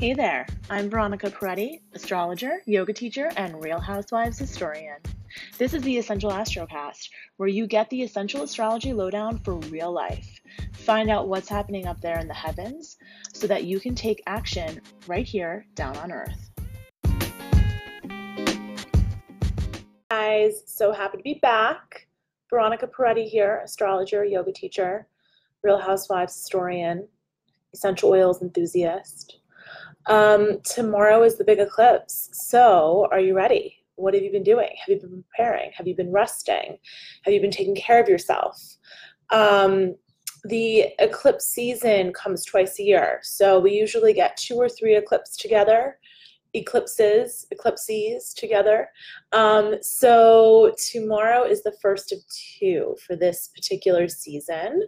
Hey there, I'm Veronica Perretti, astrologer, yoga teacher, and Real Housewives historian. This is the Essential Astrocast, where you get the essential astrology lowdown for real life. Find out what's happening up there in the heavens so that you can take action right here down on Earth. Guys, so happy to be back. Veronica Perretti here, astrologer, yoga teacher, Real Housewives historian, essential oils enthusiast. Um, tomorrow is the big eclipse. So, are you ready? What have you been doing? Have you been preparing? Have you been resting? Have you been taking care of yourself? Um, the eclipse season comes twice a year. So, we usually get two or three eclipses together eclipses, eclipses together. Um, so tomorrow is the first of two for this particular season.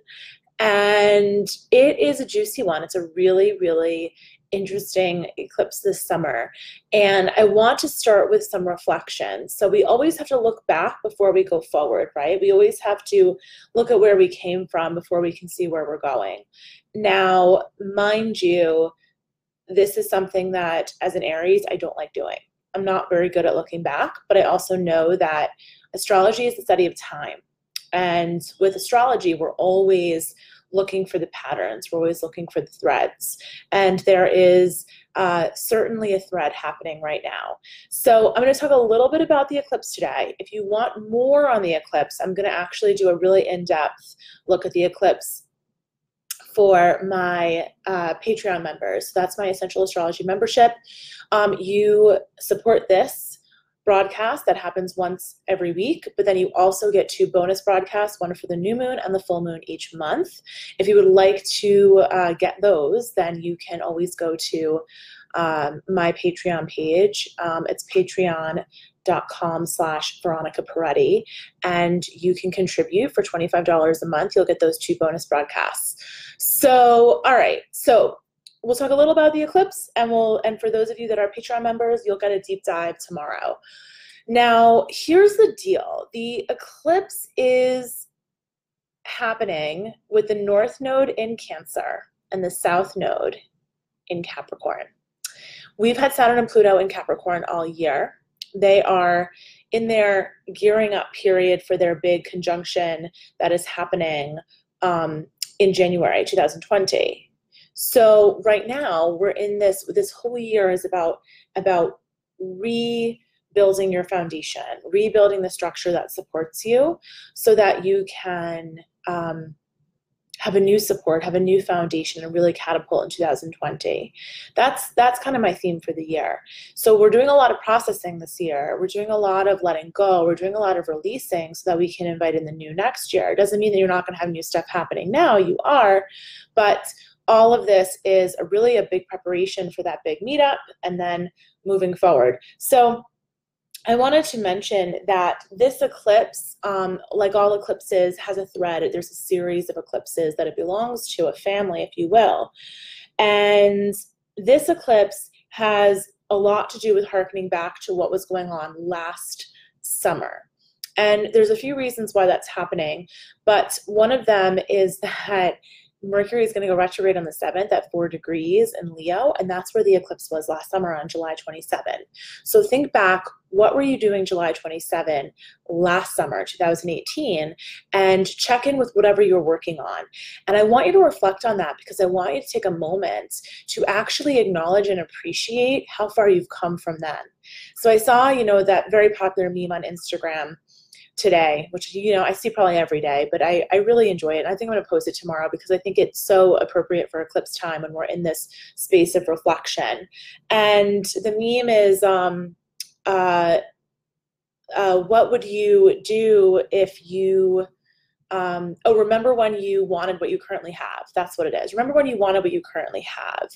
And it is a juicy one. It's a really, really interesting eclipse this summer. And I want to start with some reflection. So we always have to look back before we go forward, right? We always have to look at where we came from before we can see where we're going. Now, mind you, this is something that as an Aries, I don't like doing. I'm not very good at looking back, but I also know that astrology is the study of time. And with astrology, we're always looking for the patterns, we're always looking for the threads. And there is uh, certainly a thread happening right now. So I'm going to talk a little bit about the eclipse today. If you want more on the eclipse, I'm going to actually do a really in depth look at the eclipse for my uh, Patreon members. So that's my Essential Astrology membership. Um, you support this broadcast that happens once every week, but then you also get two bonus broadcasts, one for the new moon and the full moon each month. If you would like to uh, get those, then you can always go to um, my Patreon page. Um, it's patreon.com slash Veronica Perretti, and you can contribute for $25 a month. You'll get those two bonus broadcasts. So, all right. So we'll talk a little about the eclipse and we'll and for those of you that are patreon members you'll get a deep dive tomorrow. Now here's the deal. The eclipse is happening with the north node in cancer and the south node in capricorn. We've had saturn and pluto in capricorn all year. They are in their gearing up period for their big conjunction that is happening um, in january 2020 so right now we're in this this whole year is about about rebuilding your foundation, rebuilding the structure that supports you so that you can um, have a new support, have a new foundation, and really catapult in 2020. That's that's kind of my theme for the year. So we're doing a lot of processing this year. We're doing a lot of letting go. We're doing a lot of releasing so that we can invite in the new next year. It doesn't mean that you're not going to have new stuff happening now. You are, but all of this is a really a big preparation for that big meetup and then moving forward. So I wanted to mention that this eclipse, um, like all eclipses, has a thread. There's a series of eclipses that it belongs to, a family, if you will. And this eclipse has a lot to do with harkening back to what was going on last summer. And there's a few reasons why that's happening, but one of them is that Mercury is going to go retrograde on the 7th at 4 degrees in Leo, and that's where the eclipse was last summer on July 27. So think back, what were you doing July 27 last summer, 2018, and check in with whatever you're working on. And I want you to reflect on that because I want you to take a moment to actually acknowledge and appreciate how far you've come from then. So I saw, you know, that very popular meme on Instagram today, which you know I see probably every day, but I, I really enjoy it. I think I'm going to post it tomorrow because I think it's so appropriate for eclipse time when we're in this space of reflection. And the meme is, um, uh, uh, what would you do if you um, oh, remember when you wanted what you currently have. That's what it is. Remember when you wanted what you currently have.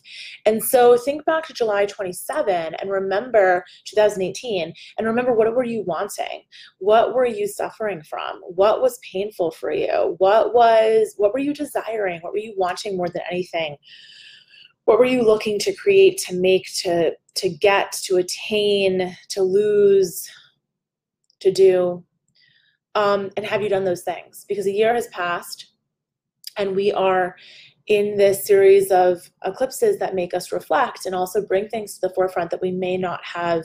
And so think back to July 27 and remember 2018 and remember what were you wanting? What were you suffering from? What was painful for you? What was, what were you desiring? What were you wanting more than anything? What were you looking to create, to make, to, to get, to attain, to lose, to do? Um, and have you done those things? Because a year has passed and we are in this series of eclipses that make us reflect and also bring things to the forefront that we may not have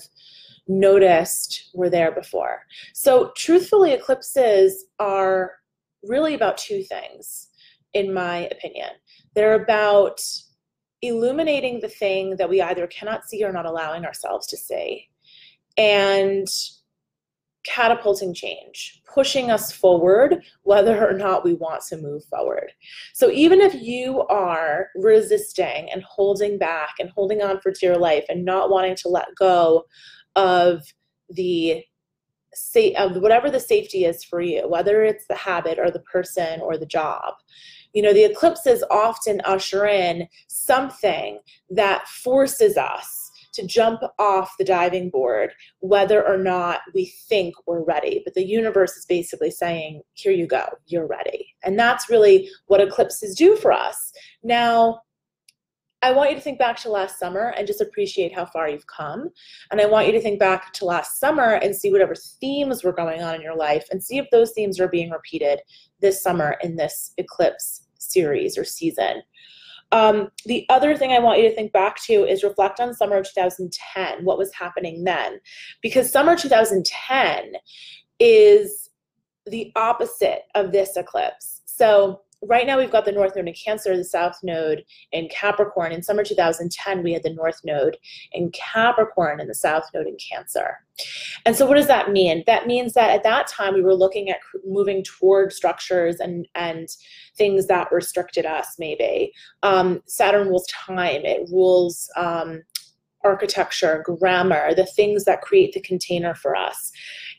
noticed were there before. So, truthfully, eclipses are really about two things, in my opinion. They're about illuminating the thing that we either cannot see or not allowing ourselves to see, and catapulting change, pushing us forward, whether or not we want to move forward. So even if you are resisting and holding back and holding on for dear life and not wanting to let go of the say of whatever the safety is for you, whether it's the habit or the person or the job. You know, the eclipses often usher in something that forces us to jump off the diving board, whether or not we think we're ready. But the universe is basically saying, here you go, you're ready. And that's really what eclipses do for us. Now, I want you to think back to last summer and just appreciate how far you've come. And I want you to think back to last summer and see whatever themes were going on in your life and see if those themes are being repeated this summer in this eclipse series or season. Um, the other thing I want you to think back to is reflect on summer of 2010, what was happening then. Because summer 2010 is the opposite of this eclipse. So right now we've got the north node in Cancer, the south node in Capricorn. In summer 2010, we had the north node in Capricorn and the south node in Cancer. And so what does that mean? That means that at that time we were looking at moving toward structures and, and things that restricted us maybe. Um, Saturn rules time, it rules um, architecture, grammar, the things that create the container for us.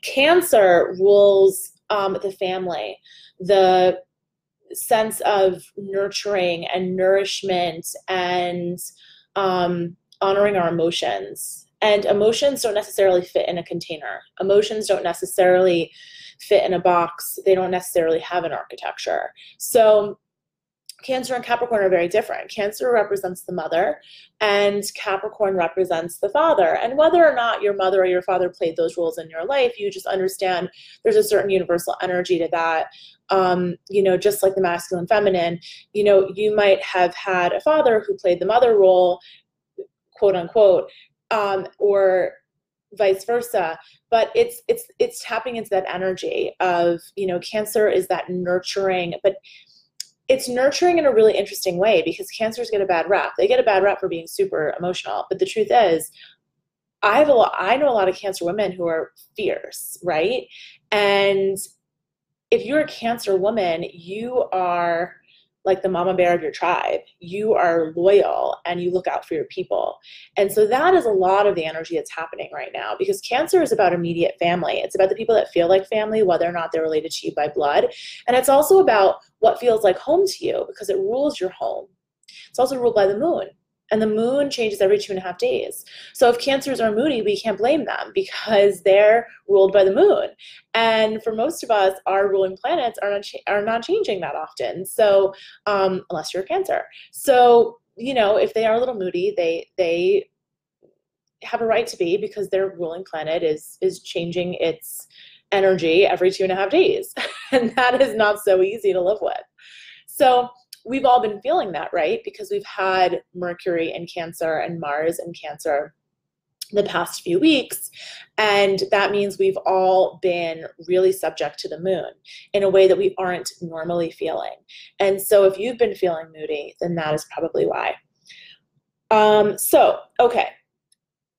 Cancer rules um, the family, the sense of nurturing and nourishment and um, honoring our emotions. And emotions don't necessarily fit in a container. Emotions don't necessarily fit in a box. They don't necessarily have an architecture. So Cancer and Capricorn are very different. Cancer represents the mother, and Capricorn represents the father. And whether or not your mother or your father played those roles in your life, you just understand there's a certain universal energy to that. Um, you know, just like the masculine, feminine, you know, you might have had a father who played the mother role, quote unquote, um, or vice versa but it's it's it's tapping into that energy of you know cancer is that nurturing but it's nurturing in a really interesting way because cancers get a bad rap. They get a bad rap for being super emotional. But the truth is, I have a lot, I know a lot of cancer women who are fierce, right? And if you're a cancer woman, you are like the mama bear of your tribe. You are loyal and you look out for your people. And so that is a lot of the energy that's happening right now because cancer is about immediate family. It's about the people that feel like family, whether or not they're related to you by blood. And it's also about what feels like home to you because it rules your home. It's also ruled by the moon and the moon changes every two and a half days. So if cancers are moody, we can't blame them because they're ruled by the moon. And for most of us, our ruling planets are not, are not changing that often. So um, unless you're a cancer. So, you know, if they are a little moody, they, they have a right to be because their ruling planet is, is changing its energy every two and a half days. and that is not so easy to live with. So we've all been feeling that, right? Because we've had Mercury in Cancer and Mars in Cancer the past few weeks. And that means we've all been really subject to the moon in a way that we aren't normally feeling. And so if you've been feeling moody, then that is probably why. Um, so, okay,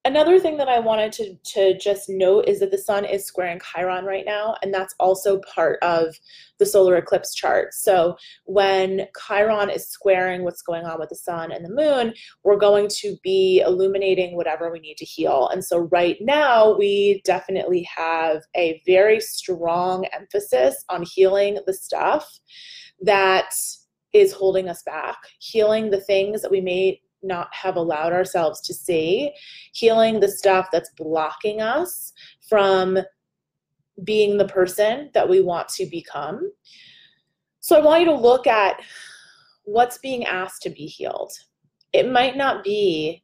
Another thing that I wanted to, to just note is that the sun is squaring Chiron right now, and that's also part of the solar eclipse chart. So when Chiron is squaring what's going on with the sun and the moon, we're going to be illuminating whatever we need to heal. And so right now, we definitely have a very strong emphasis on healing the stuff that is holding us back, healing the things that we may not have allowed ourselves to see, healing the stuff that's blocking us from being the person that we want to become. So I want you to look at what's being asked to be healed. It might not be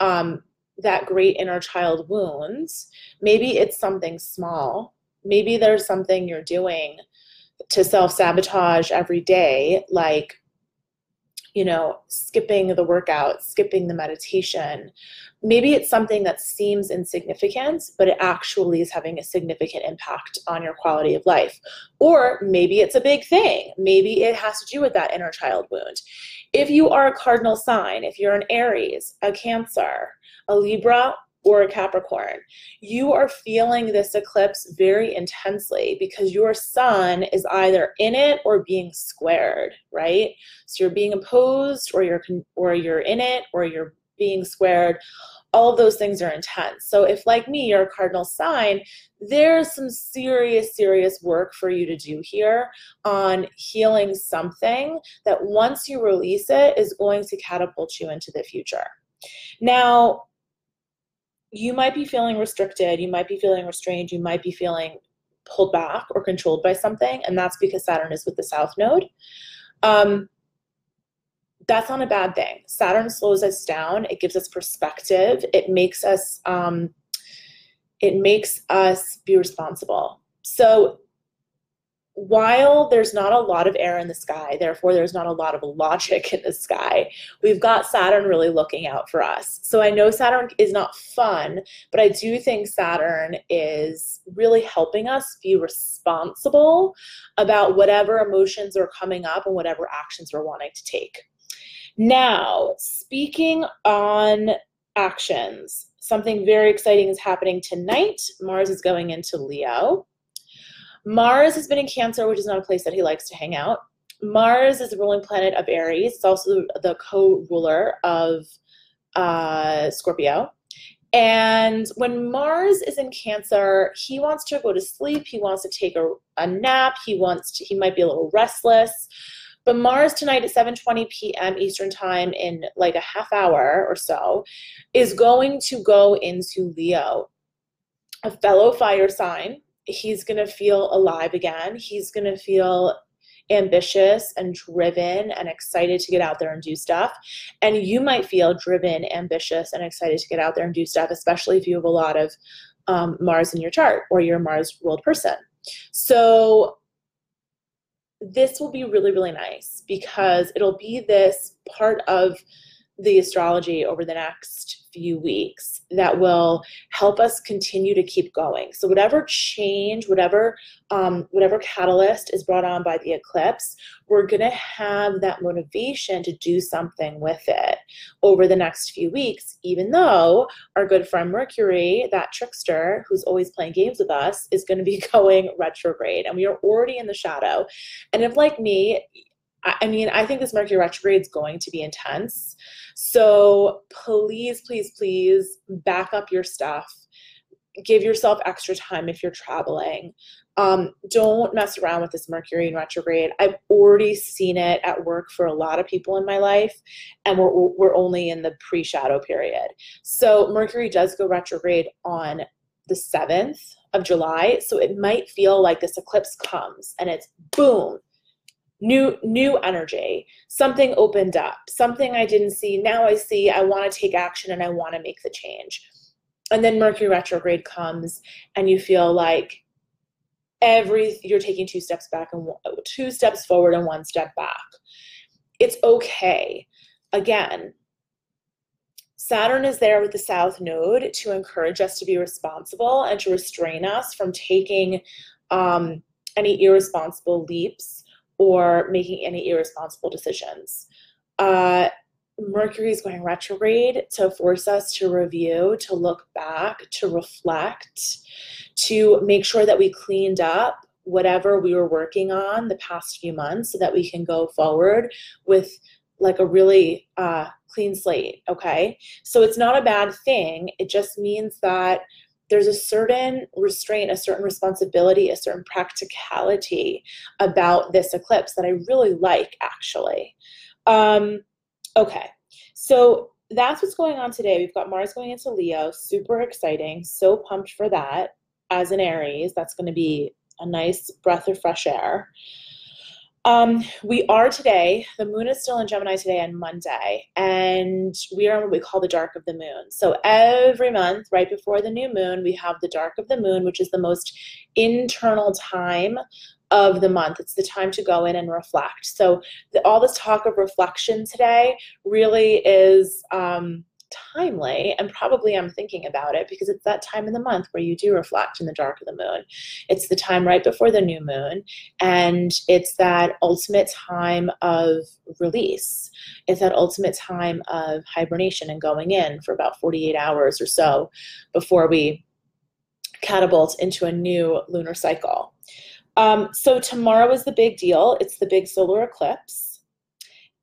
um, that great inner child wounds. Maybe it's something small. Maybe there's something you're doing to self sabotage every day, like you know, skipping the workout, skipping the meditation. Maybe it's something that seems insignificant, but it actually is having a significant impact on your quality of life. Or maybe it's a big thing. Maybe it has to do with that inner child wound. If you are a cardinal sign, if you're an Aries, a Cancer, a Libra, or a Capricorn, you are feeling this eclipse very intensely because your sun is either in it or being squared, right? So you're being opposed or you're or you're in it or you're being squared. All of those things are intense. So if like me, you're a cardinal sign, there's some serious serious work for you to do here on healing something that once you release it is going to catapult you into the future. Now, you might be feeling restricted, you might be feeling restrained, you might be feeling pulled back or controlled by something, and that's because Saturn is with the South Node. Um, that's not a bad thing. Saturn slows us down. It gives us perspective. It makes us um, it makes us be responsible. So while there's not a lot of air in the sky, therefore there's not a lot of logic in the sky, we've got Saturn really looking out for us. So I know Saturn is not fun, but I do think Saturn is really helping us be responsible about whatever emotions are coming up and whatever actions we're wanting to take. Now, speaking on actions, something very exciting is happening tonight. Mars is going into Leo. Mars has been in Cancer, which is not a place that he likes to hang out. Mars is the ruling planet of Aries. It's also the co-ruler of uh, Scorpio. And when Mars is in Cancer, he wants to go to sleep. He wants to take a, a nap. He wants to. He might be a little restless. But Mars tonight at 7:20 p.m. Eastern Time in like a half hour or so is going to go into Leo, a fellow fire sign he's going to feel alive again. He's going to feel ambitious and driven and excited to get out there and do stuff. And you might feel driven, ambitious, and excited to get out there and do stuff, especially if you have a lot of um, Mars in your chart or you're a Mars ruled person. So this will be really, really nice because it'll be this part of the astrology over the next few weeks that will help us continue to keep going. So whatever change, whatever um, whatever catalyst is brought on by the eclipse, we're gonna have that motivation to do something with it over the next few weeks. Even though our good friend Mercury, that trickster who's always playing games with us, is to be going retrograde, and we are already in the shadow. And if like me, I mean, I think this Mercury retrograde is going to be intense. So please, please, please back up your stuff. Give yourself extra time if you're traveling. Um, don't mess around with this Mercury in retrograde. I've already seen it at work for a lot of people in my life, and we're, we're only in the pre shadow period. So Mercury does go retrograde on the 7th of July. So it might feel like this eclipse comes and it's boom, new new energy. Something opened up. Something i didn't see. Now i see i want to take action and i want to make the change. And then mercury retrograde comes and you feel like every you're taking two steps back and two steps forward and one step back. It's okay. Again Saturn is there with the South Node to encourage us to be responsible and to restrain us from taking um, any irresponsible leaps or making any irresponsible decisions. Uh, Mercury is going retrograde to force us to review, to look back, to reflect, to make sure that we cleaned up whatever we were working on the past few months so that we can go forward with like a really uh, clean slate. Okay. So it's not a bad thing. It just means that there's a certain restraint, a certain responsibility, a certain practicality about this eclipse that I really like, actually. Um, okay, so that's what's going on today. We've got Mars going into Leo, super exciting, so pumped for that. As an Aries, that's going to be a nice breath of fresh air. Um, we are today, the moon is still in Gemini today on Monday, and we are on what we call the dark of the moon. So every month, right before the new moon, we have the dark of the moon, which is the most internal time of the month. It's the time to go in and reflect. So, the, all this talk of reflection today really is um, timely and probably I'm thinking about it because it's that time in the month where you do reflect in the dark of the moon. It's the time right before the new moon and it's that ultimate time of release. It's that ultimate time of hibernation and going in for about 48 hours or so before we catapult into a new lunar cycle. Um, so tomorrow is the big deal. It's the big solar eclipse.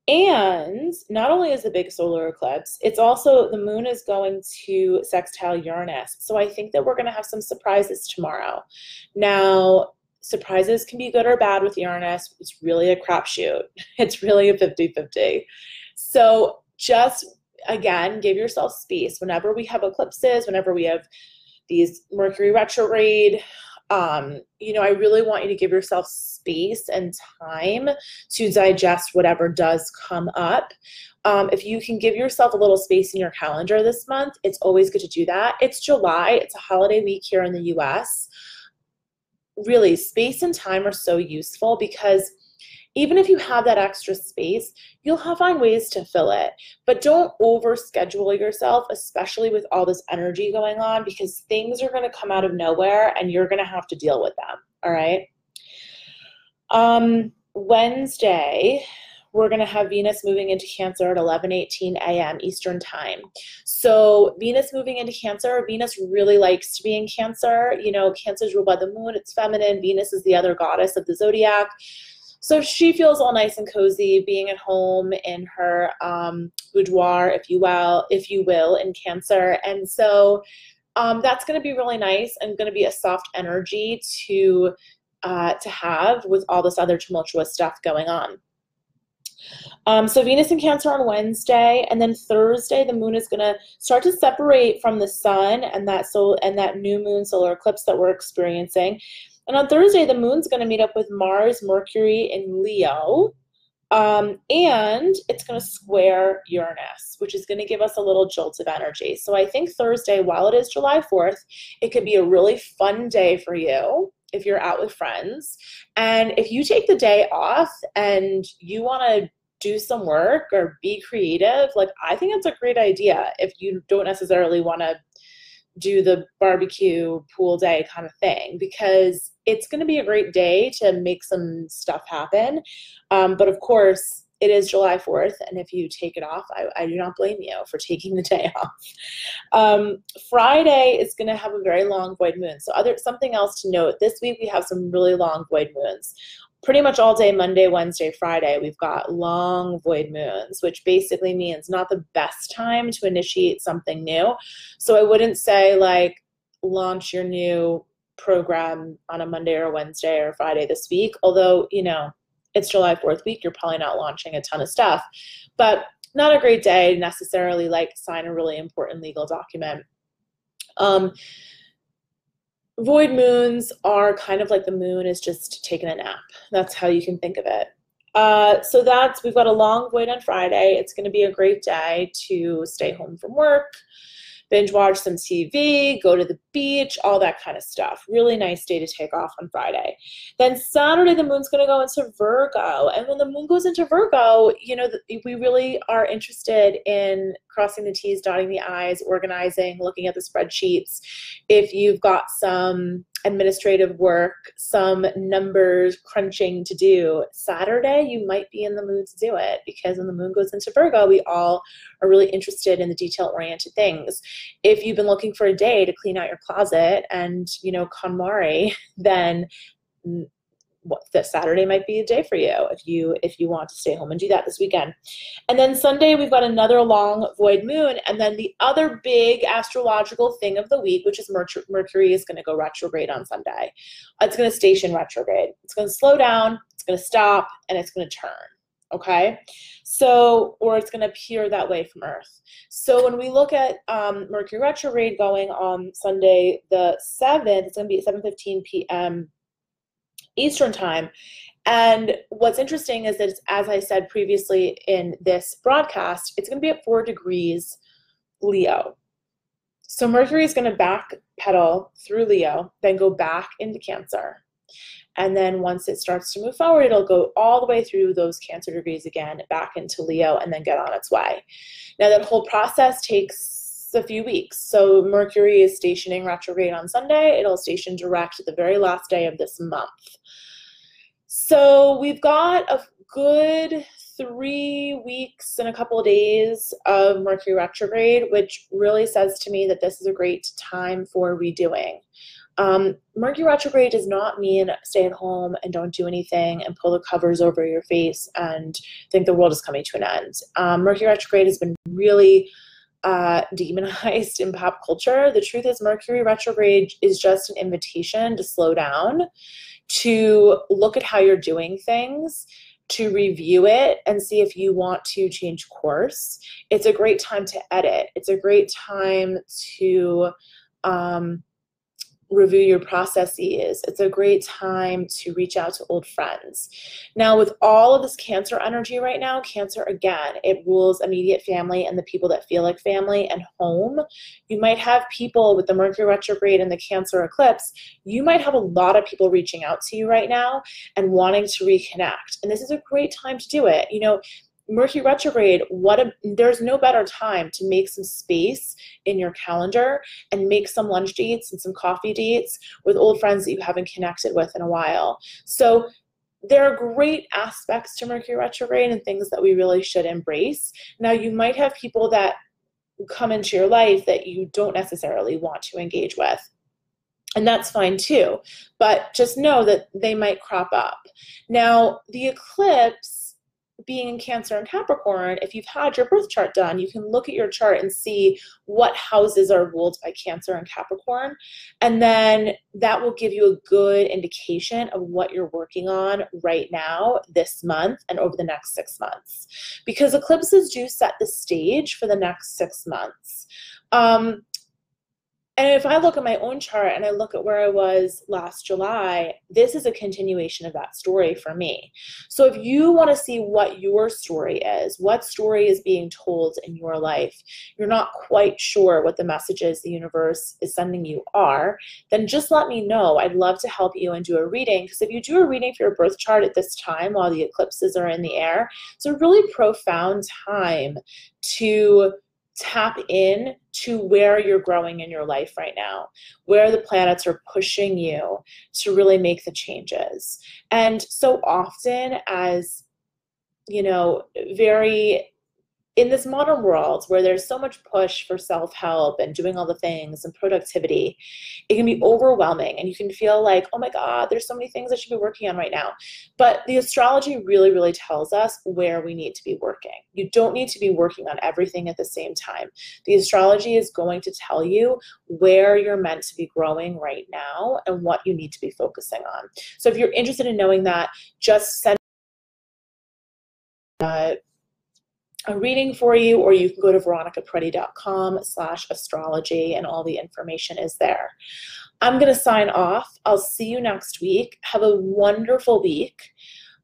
And not only is the big solar eclipse, it's also the moon is going to sextile Uranus. So I think that we're going to have some surprises tomorrow. Now, surprises can be good or bad with Uranus. It's really a crapshoot, it's really a 50 50. So just again, give yourself space. Whenever we have eclipses, whenever we have these Mercury retrograde, um, you know, I really want you to give yourself space and time to digest whatever does come up. Um, if you can give yourself a little space in your calendar this month, it's always good to do that. It's July, it's a holiday week here in the US. Really, space and time are so useful because even if you have that extra space, you'll have find ways to fill it. But don't over schedule yourself, especially with all this energy going on, because things are going to come out of nowhere and you're going to have to deal with them. All right. Um, Wednesday, we're going to have Venus moving into Cancer at 11:18 a.m. Eastern Time. So Venus moving into Cancer, Venus really likes to be in Cancer. You know, Cancer is ruled by the moon; it's feminine. Venus is the other goddess of the zodiac. So she feels all nice and cozy being at home in her um, boudoir, if you will, if you will, in Cancer. And so um, that's going to be really nice and going to be a soft energy to uh, to have with all this other tumultuous stuff going on. Um, so Venus in Cancer on Wednesday, and then Thursday the moon is going to start to separate from the sun and that sol- and that new moon solar eclipse that we're experiencing. And on Thursday, the moon's going to meet up with Mars, Mercury, and Leo. Um, and it's going to square Uranus, which is going to give us a little jolt of energy. So I think Thursday, while it is July 4th, it could be a really fun day for you if you're out with friends. And if you take the day off and you want to do some work or be creative, like I think it's a great idea if you don't necessarily want to do the barbecue pool day kind of thing because it's going to be a great day to make some stuff happen. Um, but of course, it is July 4th, and if you take it off, I, I do not blame you for taking the day off. Um, Friday is going to have a very long void moon. So, other something else to note this week, we have some really long void moons pretty much all day Monday, Wednesday, Friday, we've got long void moons, which basically means not the best time to initiate something new. So I wouldn't say like launch your new program on a Monday or Wednesday or Friday this week, although, you know, it's July 4th week, you're probably not launching a ton of stuff. But not a great day necessarily like sign a really important legal document. Um, void moons are kind of like the moon is just taking a nap. That's how you can think of it. Uh, so that's we've got a long void on Friday. It's going to be a great day to stay home from work, binge watch some TV, go to the beach, all that kind of stuff. Really nice day to take off on Friday. Then Saturday, the moon's going to go into Virgo. And when the moon goes into Virgo, you know, we really are interested in crossing the T's, dotting the I's, organizing, looking at the spreadsheets. If you've got some administrative work, some numbers crunching to do. Saturday, you might be in the mood to do it because when the moon goes into Virgo, we all are really interested in the detail oriented things. If you've been looking for a day to clean out your closet and, you know, KonMari, then that Saturday might be a day for you if you if you want to stay home and do that this weekend. And then Sunday we've got another long void moon and then the other big astrological thing of the week which is Mercury is going to go retrograde on Sunday. It's going to station retrograde. It's going to slow down, it's going to stop and it's going to turn. Okay, so or it's going to appear that way from Earth. So when we look at um, Mercury retrograde going on Sunday the seventh, it's going to be at seven fifteen p.m. Eastern time. And what's interesting is that, as I said previously in this broadcast, it's going to be at four degrees Leo. So Mercury is going to backpedal through Leo, then go back into Cancer. And then once it starts to move forward, it'll go all the way through those Cancer degrees again, back into Leo, and then get on its way. Now, that whole process takes a few weeks. So Mercury is stationing retrograde on Sunday. It'll station direct the very last day of this month. So we've got a good three weeks and a couple of days of Mercury retrograde, which really says to me that this is a great time for redoing. Um, Mercury retrograde does not mean stay at home and don't do anything and pull the covers over your face and think the world is coming to an end. Um, Mercury retrograde has been really uh, demonized in pop culture. The truth is, Mercury retrograde is just an invitation to slow down, to look at how you're doing things, to review it and see if you want to change course. It's a great time to edit. It's a great time to um, review your processes. It's a great time to reach out to old friends. Now, with all of this Cancer energy right now, Cancer again, it rules immediate family and the people that feel like family and home. You might have people with the Mercury retrograde and the Cancer eclipse, you might have a lot of people reaching out to you right now and wanting to reconnect. And this is a great time to do it. You know, Mercury retrograde, what a, there's no better time to make some space in your calendar and make some lunch dates and some coffee dates with old friends that you haven't connected with in a while. So there are great aspects to Mercury retrograde and things that we really should embrace. Now, you might have people that come into your life that you don't necessarily want to engage with. And that's fine too. But just know that they might crop up. Now, the eclipse being in Cancer and Capricorn, if you've had your birth chart done, you can look at your chart and see what houses are ruled by Cancer and Capricorn. And then that will give you a good indication of what you're working on right now, this month, and over the next six months. Because eclipses do set the stage for the next six months. Um, and if I look at my own chart and I look at where I was last July, this is a continuation of that story for me. So if you want to see what your story is, what story is being told in your life, you're not quite sure what the messages the universe is sending you are, then just let me know. I'd love to help you and do a reading because if you do a reading for your birth chart at this time while the eclipses are in the air, it's a really profound time to tap in to where you're growing in your life right now, where the planets are pushing you to really make the changes. And so often, as you know, very in this modern world where there's so much push for self-help and doing all the things and productivity it can be overwhelming and you can feel like oh my god there's so many things i should be working on right now. But the astrology really really tells us where we need to be working. You don't need to be working on everything at the same time. The astrology is going to tell you where you're meant to be growing right now and what you need to be focusing on. So if you're interested in knowing that just send uh, a reading for you, or you can go to veronicaperretti.com slash astrology and all the information is there. I'm going to sign off. I'll see you next week. Have a wonderful week.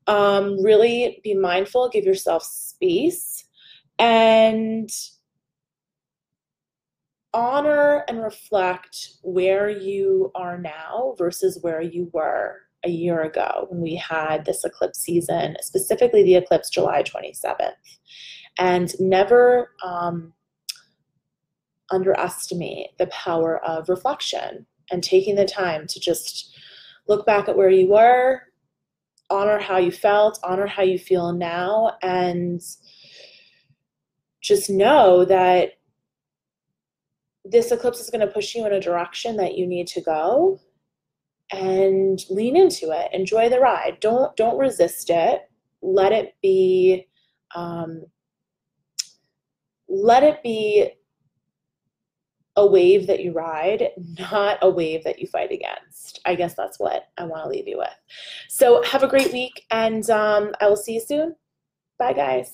Um, really be mindful, give yourself space, and honor and reflect where you are now versus where you were a year ago when we had this eclipse season, specifically the eclipse July 27th and never um, underestimate the power of reflection and taking the time to just look back at where you were, honor how you felt, honor how you feel now, and just know that this eclipse is going to push you in a direction that you need to go and lean into it. Enjoy the ride. Don't don't resist it. Let it be um, let it be a wave that you ride, not a wave that you fight against. I guess that's what I want to leave you with. So have a great week, and um, I will see you soon. Bye, guys.